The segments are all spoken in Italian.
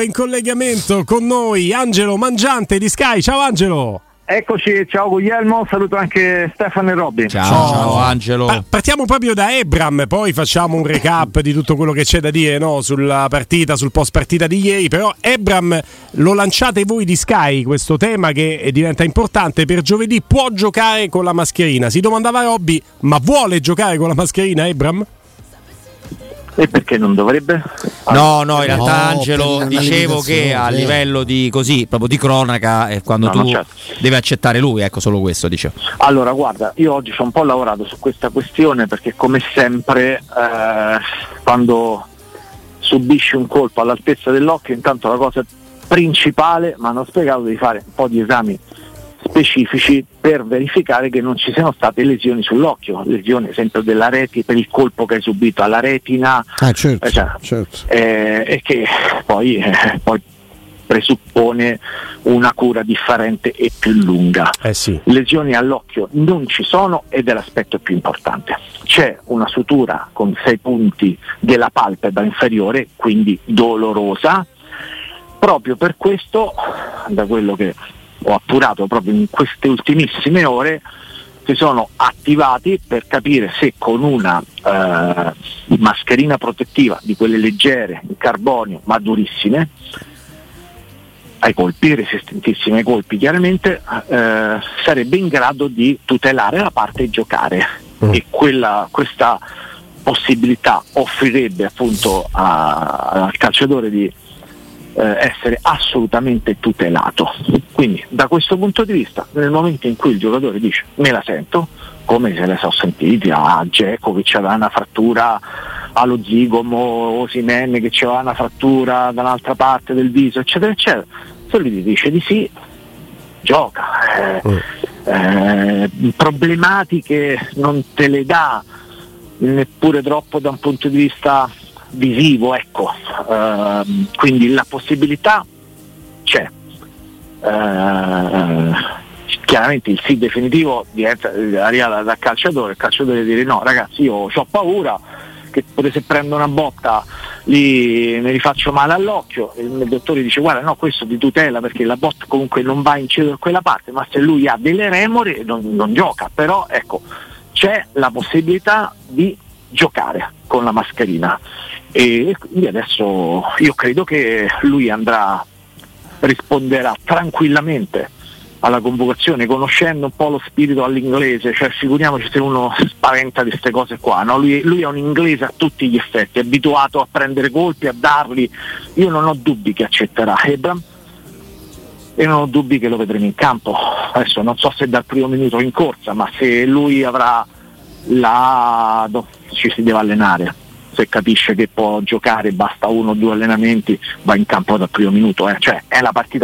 è in collegamento con noi Angelo Mangiante di Sky. Ciao Angelo. Eccoci, ciao Guglielmo, saluto anche Stefano e Robby. Ciao, ciao Angelo. Pa- partiamo proprio da Ebram, poi facciamo un recap di tutto quello che c'è da dire no? sulla partita, sul post partita di ieri. Però Ebram lo lanciate voi di Sky, questo tema che diventa importante per giovedì. Può giocare con la mascherina? Si domandava Robby, ma vuole giocare con la mascherina Ebram? E perché non dovrebbe? No, no, in realtà No, Angelo dicevo che a sì. livello di così, proprio di cronaca, è quando No, tu certo. devi accettare lui, ecco solo questo dicevo. Allora, guarda, io oggi ci ho un po' lavorato su questa questione perché come sempre eh, quando subisci un colpo all'altezza dell'occhio, intanto la cosa principale, mi hanno spiegato di fare un po' di esami specifici per verificare che non ci siano state lesioni sull'occhio, lesioni ad esempio della retina per il colpo che hai subito alla retina, Ah, certo, Eh, cioè, certo. eh, e che poi, eh, poi presuppone una cura differente e più lunga. Eh sì. Lesioni all'occhio non ci sono ed è l'aspetto più importante. C'è una sutura con sei punti della palpebra inferiore, quindi dolorosa. Proprio per questo, da quello che ho appurato proprio in queste ultimissime ore, si sono attivati per capire se con una eh, mascherina protettiva di quelle leggere, in carbonio ma durissime, ai colpi, resistentissime ai colpi chiaramente, eh, sarebbe in grado di tutelare la parte e giocare Mm. e quella, questa possibilità offrirebbe appunto a- al calciatore di eh, essere assolutamente tutelato. Quindi da questo punto di vista, nel momento in cui il giocatore dice me la sento, come se ne sono sentiti a Geco che aveva una frattura allo zigomo, Osimen che aveva una frattura dall'altra parte del viso, eccetera, eccetera. Se lui ti dice di sì, gioca. Eh, eh, problematiche non te le dà neppure troppo da un punto di vista visivo, ecco. Ehm, quindi la possibilità c'è. Eh, chiaramente il sì definitivo diventa, arriva da- dal calciatore, il calciatore dire no ragazzi io ho paura che se prendo una botta lì mi rifaccio male all'occhio e il dottore dice guarda no questo ti tutela perché la botta comunque non va a incidere in quella parte ma se lui ha delle remore non, non gioca però ecco c'è la possibilità di giocare con la mascherina e quindi adesso io credo che lui andrà risponderà tranquillamente alla convocazione, conoscendo un po' lo spirito all'inglese, cioè figuriamoci se uno spaventa di queste cose qua, no? lui, lui è un inglese a tutti gli effetti, è abituato a prendere colpi, a darli, io non ho dubbi che accetterà Ebram e non ho dubbi che lo vedremo in campo, adesso non so se dal primo minuto in corsa, ma se lui avrà la... ci si deve allenare, se capisce che può giocare, basta uno o due allenamenti, va in campo dal primo minuto, eh. cioè è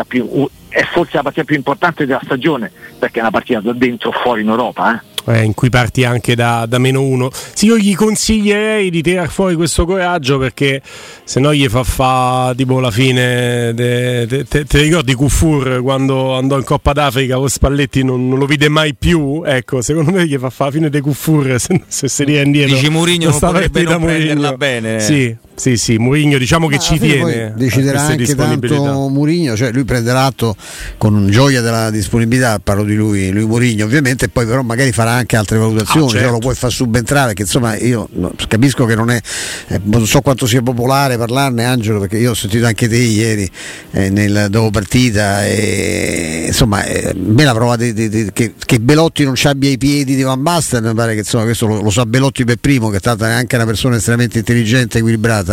più, è forse la partita più importante della stagione, perché è una partita da dentro o fuori in Europa. Eh. Eh, in cui parti anche da, da meno uno. Sì, io gli consiglierei di tirar fuori questo coraggio perché se no gli fa fa tipo la fine. de- te- te ricordi Kufur quando andò in Coppa d'Africa con Spalletti non, non lo vide mai più? Ecco, secondo me gli fa fa la fine di Kufur se, se si tira indietro. Dici Mourinho non potrebbe non prenderla bene. Sì, sì, sì, Mourinho diciamo che Ma ci tiene. deciderà anche tanto Murigno, cioè lui prenderà atto con gioia della disponibilità, parlo di lui, lui Murigno ovviamente, e poi però magari farà anche altre valutazioni, Ah, certo. cioè lo puoi far subentrare, perché insomma io capisco che non è, eh, non so quanto sia popolare parlarne Angelo, perché io ho sentito anche te ieri eh, nel dopo partita e insomma eh, me la prova di- di- di- che, che Belotti non ci abbia i piedi di Van Basten, mi pare che insomma questo lo, lo sa Belotti per primo, che è stata anche una persona estremamente intelligente, equilibrata,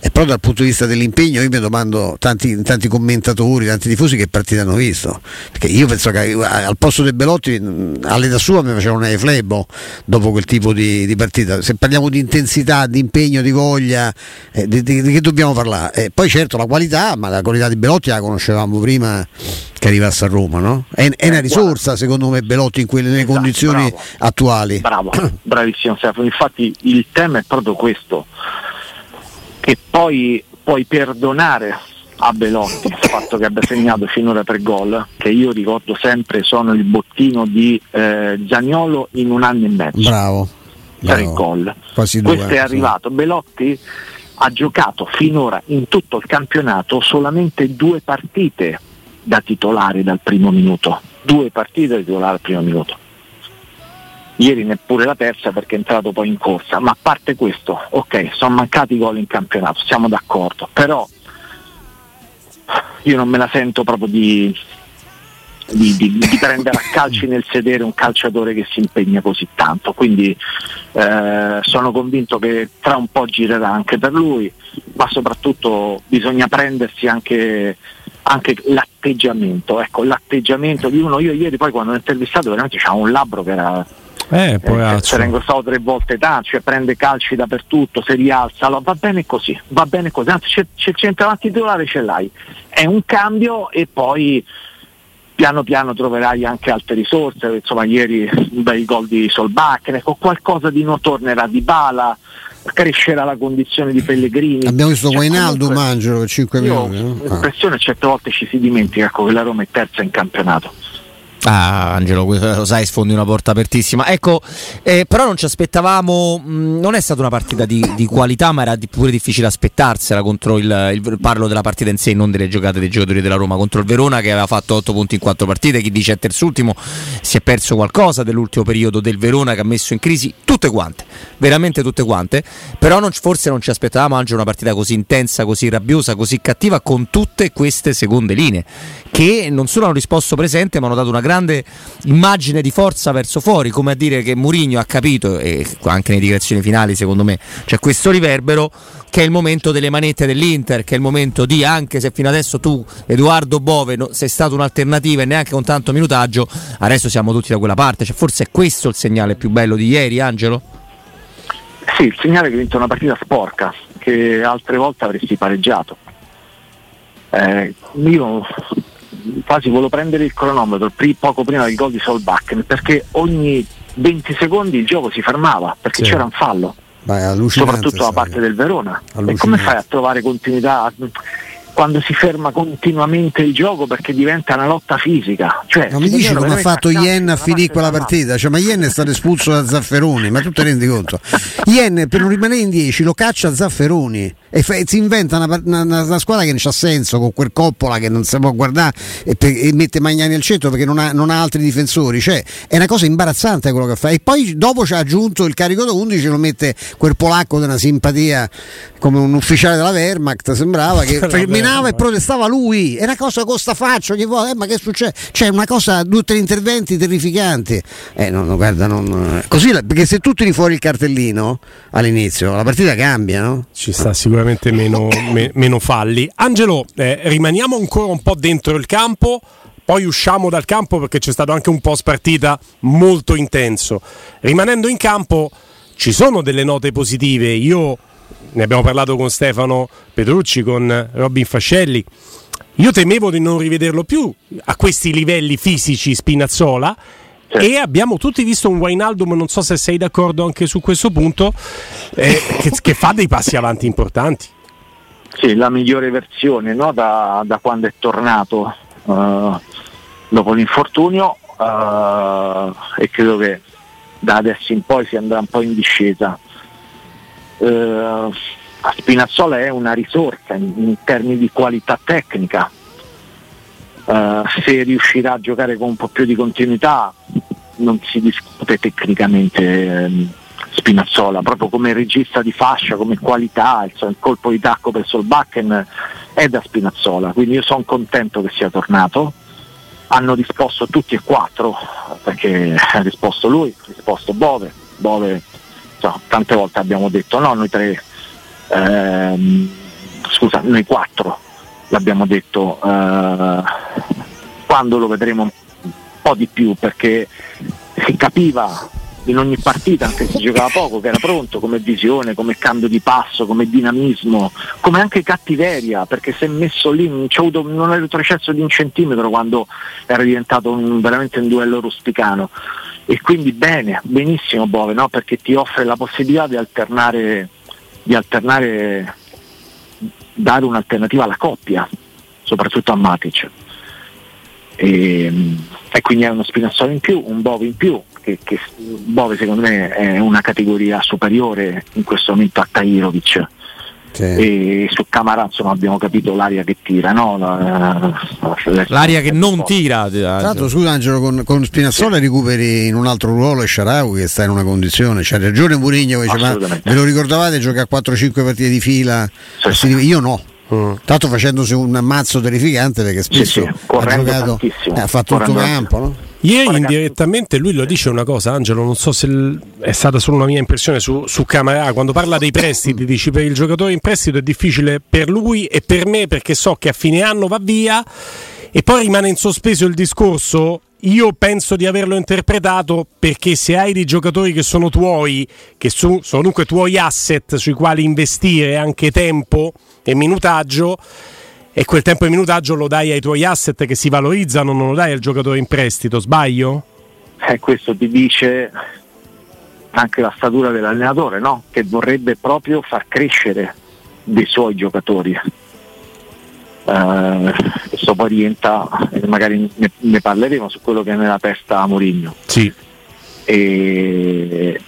e però dal punto di vista dell'impegno io mi domando tanti, tanti commentatori, tanti tifosi che partita hanno visto, perché io penso che eh, al posto di Belotti mh, all'età sua mi facevano un flebo dopo quel tipo di, di partita, se parliamo di intensità, di impegno, di voglia, eh, di, di- di che dobbiamo parlare? Eh, poi certo la qualità, ma la qualità di Belotti la conoscevamo prima che arrivasse a Roma, no? È, è una Eh, risorsa secondo me Belotti in quelle Esatto, condizioni bravo. attuali. Bravo, bravissimo Stefano. Infatti il tema è proprio questo, che poi puoi perdonare a Belotti il fatto che abbia segnato finora tre gol, che io ricordo sempre sono il bottino di eh, Zagnolo in un anno e mezzo. Bravo. tre gol. Quasi due. Questo è sì. arrivato. Belotti ha giocato finora in tutto il campionato solamente due partite da titolare dal primo minuto, due partite da titolare al primo minuto. Ieri neppure la terza perché è entrato poi in corsa, ma a parte questo, ok, sono mancati i gol in campionato, siamo d'accordo, però io non me la sento proprio di, di, di, di, prendere a calci nel sedere un calciatore che si impegna così tanto. Quindi eh, sono convinto che tra un po' girerà anche per lui, ma soprattutto bisogna prendersi anche, anche l'atteggiamento. Ecco, l'atteggiamento di uno. Io ieri poi quando ho intervistato veramente c'era un labbro che era eh, eh, se rengo tre volte tanto, cioè prende calci dappertutto, si rialza, allora va bene così, va bene così, anzi c'è, c'è il centravanti titolare ce l'hai, è un cambio e poi piano piano troverai anche altre risorse, insomma ieri un bel gol di Solbakken, ecco qualcosa di non tornerà di bala, crescerà la condizione di Pellegrini. Abbiamo visto Cioè, Guainaldo Mangelo 5 Io minuti. ho no? Ah. l'impressione certe volte ci si dimentica ecco, che la Roma è terza in campionato. Ah, Angelo, lo sai, sfondi una porta apertissima. Ecco, eh, però non ci aspettavamo. mh, non è stata una partita di, di qualità, ma era di- pure difficile aspettarsela contro il, il- Parlo della partita in sé, non delle giocate dei giocatori della Roma contro il Verona, che aveva fatto 8 punti in 4 partite. Chi dice è terzultimo si è perso qualcosa dell'ultimo periodo del Verona che ha messo in crisi tutte quante, veramente tutte quante. Però non- forse non ci aspettavamo anche una partita così intensa, così rabbiosa, così cattiva, con tutte queste seconde linee che non solo hanno risposto presente, ma hanno dato una grande immagine di forza verso fuori, come a dire che Mourinho ha capito, e anche nelle dichiarazioni finali secondo me, c'è questo riverbero che è il momento delle manette dell'Inter, che è il momento di, anche se fino adesso tu, Edoardo Bove, sei stato un'alternativa e neanche con tanto minutaggio, adesso siamo tutti da quella parte, cioè, forse è questo il segnale più bello di ieri, Angelo? Sì, il segnale che vinto una partita sporca, che altre volte avresti pareggiato. Eh, io quasi volevo prendere il cronometro poco prima del gol di Solbakken perché ogni 20 secondi il gioco si fermava perché Sì. c'era un fallo, soprattutto da parte del Verona. E come fai a trovare continuità quando si ferma continuamente il gioco perché diventa una lotta fisica? Cioè, Non mi dici come ha fatto Ien a finire quella partita? Cioè, ma Ien è stato espulso da Zafferoni, ma tu te rendi conto? Ien per non rimanere in 10 lo caccia Zafferoni e, fa- si inventa una, una- una- una squadra che non c'ha senso con quel coppola che non si può guardare e, per- e mette Magnani al centro perché non ha, non ha altri difensori. Cioè, è una cosa imbarazzante quello che fa. E poi dopo ci ha aggiunto il carico da 11, lo mette quel polacco di una simpatia come un ufficiale della Wehrmacht, sembrava che La menava e protestava lui. È una cosa con sta faccia ogni volta, eh, ma che succede? C'è una cosa, due o tre interventi terrificanti. Eh, no, no, guarda, non, così, la- perché se tu tiri fuori il cartellino all'inizio, la partita cambia, no? ci sta sicuramente meno, me- meno falli. Angelo, eh, rimaniamo ancora un po' dentro il campo, poi usciamo dal campo perché c'è stato anche un post partita molto intenso. Rimanendo in campo ci sono delle note positive. Io ne abbiamo parlato con Stefano Petrucci, con Robin Fascelli. Io temevo di non rivederlo più a questi livelli fisici Spinazzola. E abbiamo tutti visto un Wijnaldum, non so se sei d'accordo anche su questo punto, eh, che, che fa dei passi avanti importanti. Sì, la migliore versione no? da, da quando è tornato eh, dopo l'infortunio eh, e credo che da adesso in poi si andrà un po' in discesa. Eh, Spinazzola è una risorsa in, in termini di qualità tecnica. Eh, se riuscirà a giocare con un po' più di continuità non si discute tecnicamente ehm, Spinazzola, proprio come regista di fascia, come qualità, insomma, il colpo di tacco per Solbakken è da Spinazzola, quindi io sono contento che sia tornato. Hanno risposto tutti e quattro, perché ha risposto lui, ha risposto Bove, Bove insomma, tante volte abbiamo detto no, noi tre, ehm, scusa, noi quattro l'abbiamo detto eh, quando lo vedremo un po' di più perché si capiva in ogni partita, anche se giocava poco, che era pronto come visione, come cambio di passo, come dinamismo, come anche cattiveria, perché si è messo lì, non, c'è avuto, non è retrocesso di un centimetro quando era diventato un- veramente un duello rusticano. E quindi bene, benissimo Bove, no? perché ti offre la possibilità di alternare, di alternare dare un'alternativa alla coppia, soprattutto a Matic. E, e quindi è uno Spinazzola in più, un Bove in più, che, che Bove secondo me è una categoria superiore in questo momento a Tahirovic. Sì. E su Camara insomma abbiamo capito l'aria che tira, no? La, la, l'aria che non tira. Tra l'altro scusa Angelo, con, con Spinazzola sì. recuperi in un altro ruolo e Sharawi che sta in una condizione, c'ha ragione Murigno, ve lo ricordavate giocare a 4-5 partite di fila? Sì, io no. Mm. Tanto facendosi un ammazzo terrificante perché spesso sì, sì, ha, giocato, eh, ha fatto tutto campo. No? Ieri indirettamente lui lo dice una cosa, Angelo, non so se è stata solo una mia impressione su, su Camara, quando parla dei prestiti, dici per il giocatore in prestito è difficile per lui e per me perché so che a fine anno va via. E poi rimane in sospeso il discorso io penso di averlo interpretato perché se hai dei giocatori che sono tuoi, che sono comunque tuoi asset sui quali investire anche tempo e minutaggio, e quel tempo e minutaggio lo dai ai tuoi asset che si valorizzano, non lo dai al giocatore in prestito, sbaglio? Eh, questo ti dice anche la statura dell'allenatore, no? che vorrebbe proprio far crescere dei suoi giocatori eh, questo poi rientra, magari ne, ne, parleremo su quello che è nella testa a Mourinho. Sì. E,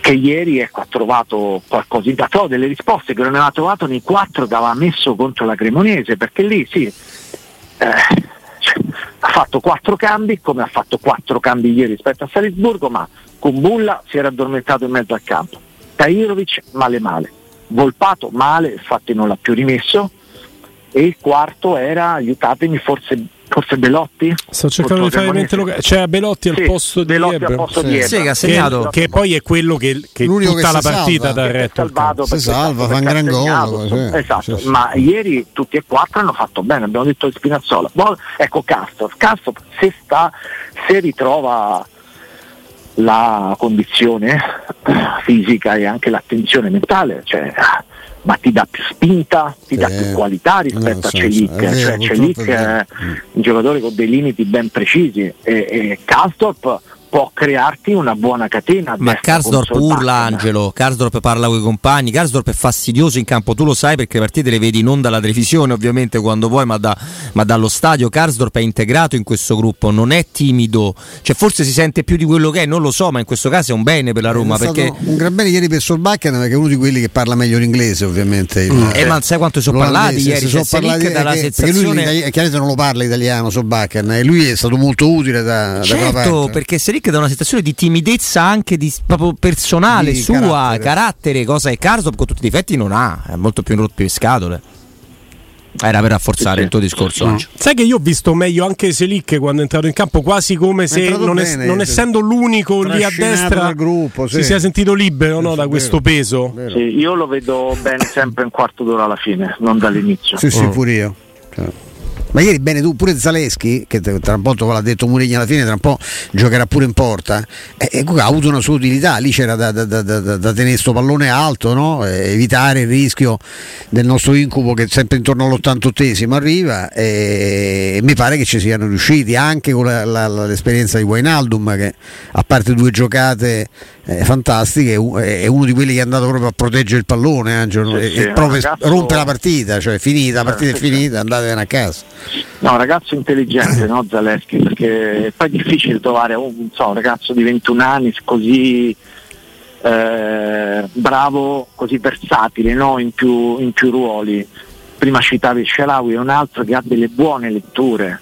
che ieri ecco, ha trovato qualcosa, ha trovato delle risposte che non aveva trovato nei quattro che aveva messo contro la Cremonese, perché lì sì, eh, cioè, ha fatto quattro cambi, come ha fatto quattro cambi ieri rispetto a Salisburgo, ma con Bulla si era addormentato in mezzo al campo. Tairovic male male, Volpato male, infatti non l'ha più rimesso, e il quarto era, aiutatemi, forse forse Belotti? Sto cercando di fare mente locale. C'era Belotti al sì, posto di Belotti al posto sì. di sì, che, ha segnato. Che, che, poi è quello che, che L'unico tutta che la partita dà retto. Salvato si salva, fa un gran gol. Sì, esatto, sì, ma ieri tutti e quattro hanno fatto bene, abbiamo detto di Spinazzola. Poi, ecco Castor, Castor se, sta, se ritrova la condizione fisica e anche l'attenzione mentale, cioè ma ti dà più spinta, ti dà più qualità rispetto a Celic. Cioè, Celic è un giocatore con dei limiti ben precisi e, e Kastorp può crearti una buona catena. Ma Karsdorp urla Angelo, Karsdorp parla con i compagni, Karsdorp è fastidioso in campo, tu lo sai perché le partite le vedi non dalla televisione ovviamente quando vuoi ma, da, ma dallo stadio, Karsdorp è integrato in questo gruppo, non è timido, cioè forse si sente più di quello che è, non lo so, ma in questo caso è un bene per la Roma. È perché... un gran bene ieri per Solbakken perché è uno di quelli che parla meglio l'inglese ovviamente. Il, mm. eh, ma sai quanto sono parlati ieri? Cioè, sono parlati dalla che, sensazione... lui chiaramente non lo parla italiano Solbakken e lui è stato molto utile da, certo, da quella parte. perché Seric da una sensazione di timidezza anche di, proprio personale, di sua, carattere. carattere. cosa che Carsop con tutti i difetti non ha, è molto più rotto le scatole. Era per rafforzare il tuo discorso. No. Sai che io ho visto meglio anche Selic quando è entrato in campo, quasi come se non, bene, non, essendo l'unico lì a destra gruppo, sì. si sia sentito libero no, da questo peso. Sì, io lo vedo bene sempre un quarto d'ora alla fine, non dall'inizio. Sì, sì, oh. pure io. Cioè. Ma ieri bene tu, pure Zaleschi, che tra un po' l'ha detto Murigna alla fine, tra un po' giocherà pure in porta, e, e ha avuto una sua utilità, lì c'era da, da, da, da tenere questo pallone alto, no? evitare il rischio del nostro incubo che sempre intorno all'88esimo arriva e, e mi pare che ci siano riusciti anche con la, la, l'esperienza di Wainaldum che a parte due giocate eh, fantastiche è uno di quelli che è andato proprio a proteggere il pallone Angelo, sì, e, sì, proprio ragazzo... rompe la partita, cioè finita, la partita è finita, andatevene a casa. No, ragazzo intelligente, no Zaleschi, perché poi è difficile trovare un, so, un ragazzo di 21 anni così eh, bravo, così versatile no? in, più, in, più, ruoli. Prima citavi Sharawi, è un altro che ha delle buone letture.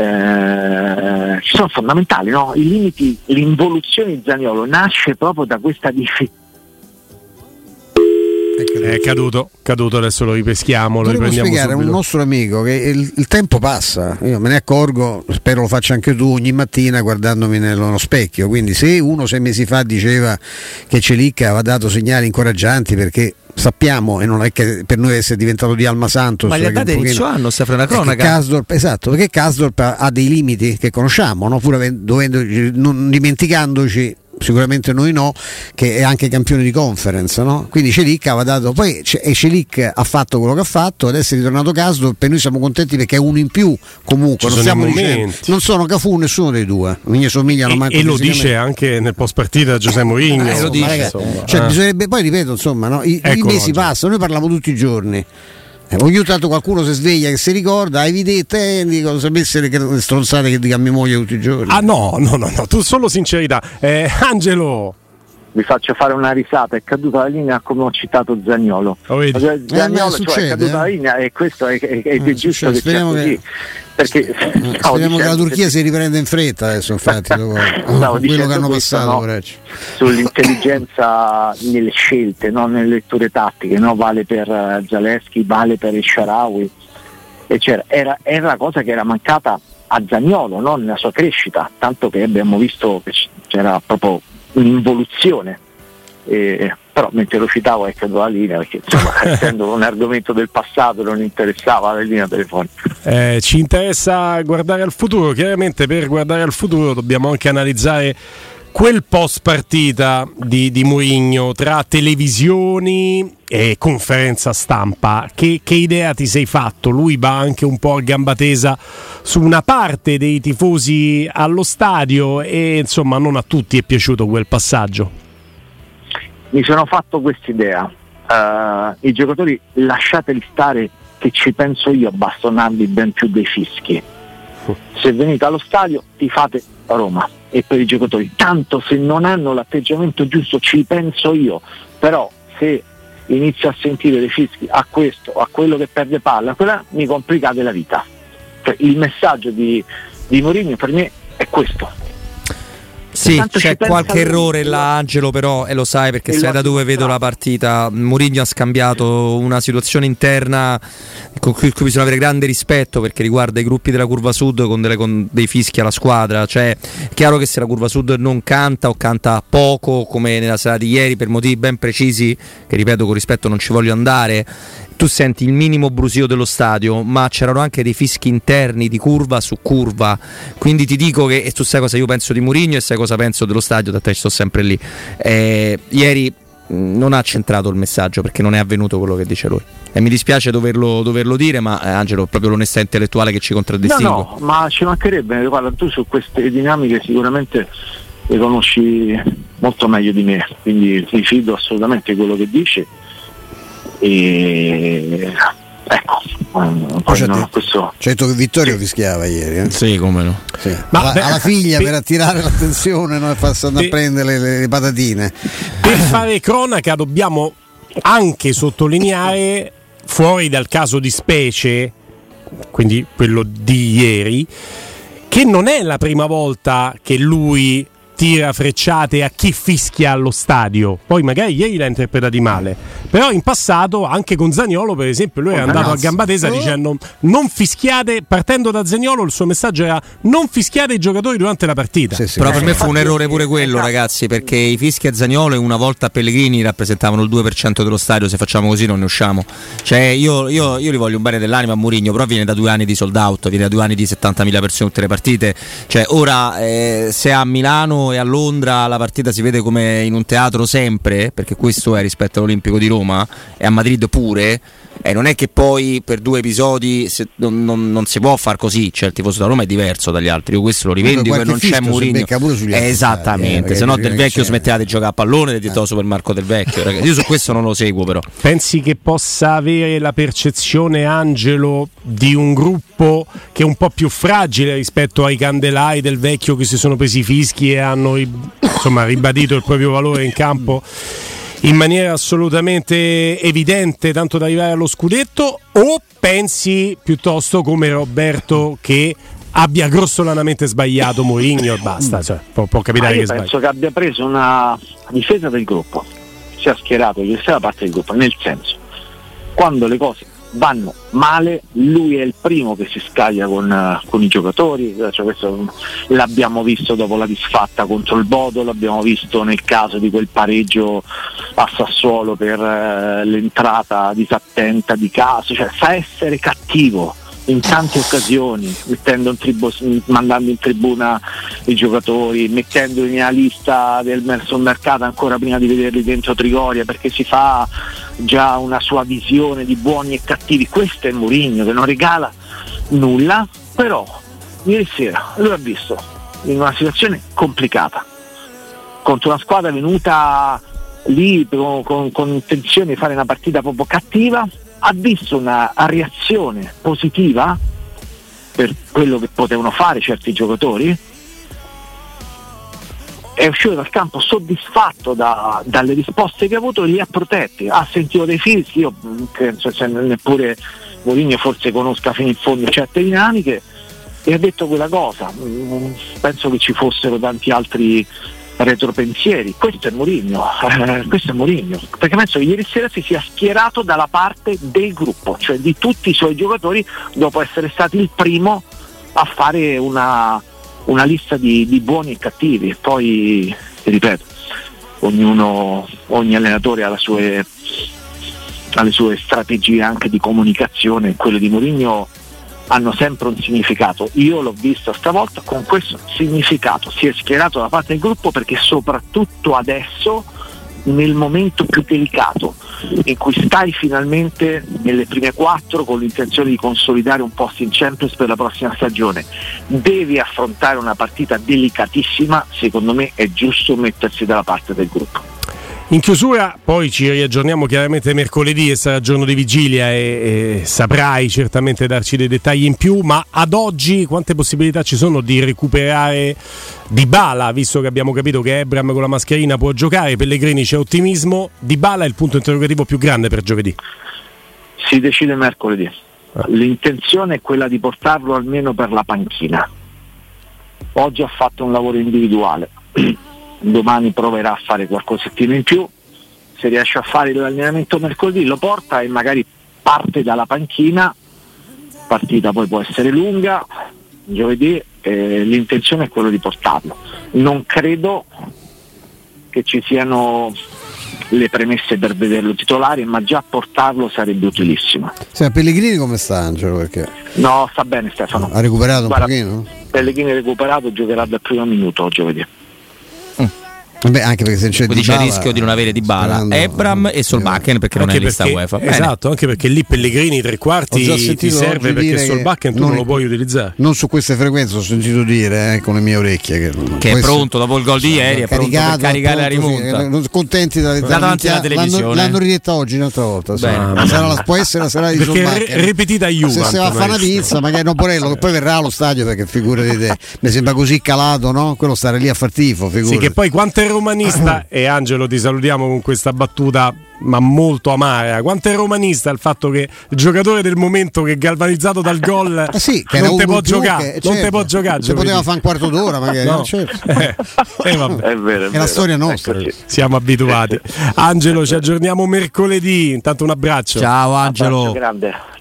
Eh, sono fondamentali, no? I limiti, l'involuzione di Zaniolo nasce proprio da questa difficoltà è caduto, caduto, adesso lo ripeschiamo. Lo riprendiamo spiegare a un nostro amico che il, il, tempo passa, io me ne accorgo, spero lo faccia anche tu ogni mattina guardandomi nello specchio. Quindi, se uno sei mesi fa diceva che Celic aveva dato segnali incoraggianti perché sappiamo e non è che per noi essere diventato di Alma Santos ma gli ha dato inizio anno sta frena cronaca Kasdorp, esatto perché Kasdorp ha dei limiti che conosciamo no? pur avendo, dovendo, non dimenticandoci sicuramente noi no, che è anche campione di conference, no? quindi Celic aveva dato, poi e Celic ha fatto quello che ha fatto, adesso è ritornato Casdo, per noi siamo contenti perché è uno in più comunque, non, stiamo dicendo, non sono Cafu nessuno dei due, gli somigliano e, e lo dice anche nel post partita Giuseppe Mourinho. Eh, lo dice. Cioè, eh. Poi ripeto, insomma, no? I, ecco i mesi passano, noi parliamo tutti i giorni. Eh, ogni tanto qualcuno si sveglia che si ricorda, hai vedete, eh, dico, sapesse le stronzate che dica a mia moglie tutti i giorni. Ah no, no, no, no, tu solo sincerità. Eh, Angelo. Vi faccio fare una risata, è caduta la linea come ho citato Zagnolo. Oh, Zagnolo eh, cioè, è caduta eh? la linea e questo è, è, è Eh, giusto succede, che sia speriamo così. che- Perché Eh, stavo Speriamo che la dicendo Turchia si riprenda in fretta adesso, infatti, dopo quello dicendo che hanno passato. no? sull'intelligenza nelle scelte, non nelle letture tattiche, no? vale per eh, Zaleschi, vale per il Sharawi. E c'era- era, era la cosa che era mancata a Zagnolo, no? nella sua crescita, tanto che abbiamo visto che c'era proprio un'involuzione. E- però mentre lo citavo è caduta la linea perché insomma, essendo un argomento del passato non interessava la linea telefonica. Eh, ci interessa guardare al futuro, chiaramente per guardare al futuro dobbiamo anche analizzare quel post partita di, di Mourinho tra televisioni e conferenza stampa. Che, che idea ti sei fatto? Lui va anche un po' a gamba tesa su una parte dei tifosi allo stadio e insomma non a tutti è piaciuto quel passaggio. mi sono fatto quest'idea. Eh, I giocatori lasciateli stare che ci penso io a bastonarli ben più dei fischi. Se venite allo stadio ti fate Roma e per i giocatori. Tanto se non hanno l'atteggiamento giusto ci penso io. Però se inizio a sentire dei fischi a questo, a quello che perde palla, quella mi complicate la vita. Cioè, il messaggio di, di Mourinho per me è questo. Sì, c'è qualche lui. errore là, Angelo, però, e lo sai perché E sai da dove vedo la dimostrato. partita. Mourinho ha scambiato una situazione interna con cui, cui bisogna avere grande rispetto perché riguarda i gruppi della curva sud con, delle- con dei fischi alla squadra. Cioè, è chiaro che se la curva sud non canta o canta poco, come nella sera di ieri, per motivi ben precisi, che ripeto con rispetto non ci voglio andare, tu senti il minimo brusio dello stadio, ma c'erano anche dei fischi interni di curva su curva. Quindi ti dico che e tu sai cosa io penso di Mourinho e sai cosa penso dello stadio, da te sto sempre lì. Eh, ieri mh, non ha centrato il messaggio perché non è avvenuto quello che dice lui. E mi dispiace doverlo, doverlo dire, ma eh, Angelo, proprio l'onestà intellettuale che ci contraddistingue. No, no, ma ci mancherebbe, guarda, tu su queste dinamiche sicuramente le conosci molto meglio di me, quindi ti fido assolutamente quello che dici. E ecco, poi c'è no, questo Certo che Vittorio fischiava ieri. eh? Sì, come no. Sì. Ma alla, beh, alla figlia pe- per attirare l'attenzione no? e far andare Pe- a prendere le, le patatine. Per fare cronaca dobbiamo anche sottolineare, fuori dal caso di specie, quindi quello di ieri, che non è la prima volta che lui tira frecciate a chi fischia allo stadio. Poi magari ieri l'ha interpretati male. Però in passato, anche con Zagnolo, per esempio, lui è Oh, andato a ragazzi. gamba tesa Oh. dicendo non fischiate, partendo da Zagnolo, il suo messaggio era non fischiate i giocatori durante la partita. Sì, sì. Però per me fu un errore pure quello, esatto. ragazzi, perché i fischi a Zagnolo e una volta a Pellegrini rappresentavano il 2% dello stadio. Se facciamo così non ne usciamo. Cioè, io, io, io li voglio un bene dell'anima a Mourinho, però viene da due anni di sold out, viene da due anni di 70.000 persone tutte le partite. Cioè, ora eh, se a Milano e a Londra la partita si vede come in un teatro sempre, perché questo è rispetto all'Olimpico di Roma, e a Madrid pure. E non è che poi per due episodi se- non, non- non si può far così, cioè il tifoso da Roma è diverso dagli altri, io questo lo rivendico e non c'è Mourinho. becca pure sugli altri Esattamente, eh, se no del vecchio c'è- smetteva di giocare a pallone e diventava super Marco del vecchio. ragazzi. Io su questo non lo seguo però. Pensi che possa avere la percezione Angelo di un gruppo che è un po' più fragile rispetto ai candelai del vecchio che si sono presi i fischi e hanno ri- insomma, ribadito il proprio valore in campo in maniera assolutamente evidente tanto da arrivare allo scudetto o pensi piuttosto come Roberto che abbia grossolanamente sbagliato Mourinho e basta, cioè, può, può capitare io che sbagli. penso che abbia preso una difesa del gruppo, si è schierato che sia la parte del gruppo, nel senso, quando le cose vanno male, lui è il primo che si scaglia con, eh, con i giocatori, cioè questo l'abbiamo visto dopo la disfatta contro il Bodo, l'abbiamo visto nel caso di quel pareggio a Sassuolo per eh, l'entrata disattenta di caso, cioè sa essere cattivo in tante occasioni, in tribu- mandando in tribuna i giocatori, mettendoli nella lista del mercato ancora prima di vederli dentro Trigoria perché si fa già una sua visione di buoni e cattivi. Questo è Mourinho che non regala nulla, però ieri sera lui ha visto in una situazione complicata contro una squadra venuta lì con, con, con intenzione di fare una partita proprio cattiva, ha visto una reazione positiva per quello che potevano fare certi giocatori è uscito dal campo soddisfatto da, dalle risposte che ha avuto e li ha protetti. Ha sentito dei fischi, io penso se neppure Mourinho forse conosca fino in fondo certe dinamiche e ha detto quella cosa. Mm, penso che ci fossero tanti altri retropensieri. Questo è Mourinho, eh, questo è Mourinho, perché penso che ieri sera si sia schierato dalla parte del gruppo, cioè di tutti i suoi giocatori dopo essere stato il primo a fare una, una lista di, di, buoni e cattivi. Poi, ripeto, ognuno, ogni allenatore ha sue, ha le sue strategie anche di comunicazione, quelle di Mourinho hanno sempre un significato. Io l'ho visto stavolta con questo significato. Si è schierato da parte del gruppo perché soprattutto adesso, nel momento più delicato, in cui stai finalmente nelle prime quattro con l'intenzione di consolidare un posto in Champions per la prossima stagione, devi affrontare una partita delicatissima, secondo me è giusto mettersi dalla parte del gruppo. In chiusura poi ci riaggiorniamo chiaramente mercoledì e sarà giorno di vigilia e, e, saprai certamente darci dei dettagli in più, ma ad oggi quante possibilità ci sono di recuperare Di Bala, visto che abbiamo capito che Ebram con la mascherina può giocare, Pellegrini c'è ottimismo, Di Bala è il punto interrogativo più grande per giovedì. Si decide mercoledì. Ah. L'intenzione è quella di portarlo almeno per la panchina. Oggi ha fatto un lavoro individuale domani proverà a fare qualcosettina in più, se riesce a fare l'allenamento mercoledì lo porta e magari parte dalla panchina, partita poi può essere lunga, giovedì eh, l'intenzione è quella di portarlo. Non credo che ci siano le premesse per vederlo titolare, ma già portarlo sarebbe utilissimo. Sì, Pellegrini come sta Angelo? Perché... No, sta bene Stefano. Ha recuperato Guarda, un pochino? Pellegrini recuperato, giocherà dal primo minuto giovedì. Beh, anche perché se c'è Quindi c'è il rischio di non avere Di Bala, Ebram e Solbakken perché non è in lista UEFA. Bene. Esatto, anche perché lì Pellegrini tre quarti ti serve perché Solbakken tu non, lo puoi utilizzare. Non su queste frequenze ho sentito dire eh, con le mie orecchie che, che è pronto dopo il gol di ieri, è pronto per caricare la rimonta. Sì, contenti della, davanti alla televisione. L'hanno, l'hanno ridetta oggi un'altra volta. Sì. Sarà può essere la serata di Solbakken. Re, ripetita a Juve. Se, se va a fare una pizza, magari non Porello che poi verrà allo stadio perché figurati te. Mi sembra così calato, no? Quello stare lì a far tifo. Sì, che poi quanto è romanista e Angelo ti salutiamo con questa battuta ma molto amara. Quanto è romanista il fatto che il giocatore del momento che è galvanizzato dal gol eh sì, non te può giocare, non certo. te può giocare. Se poteva fare un quarto d'ora magari, no. certo. eh, eh, è vero, è, è la storia nostra. Siamo abituati. Angelo, ci aggiorniamo mercoledì. Intanto un abbraccio. Ciao Angelo. grande.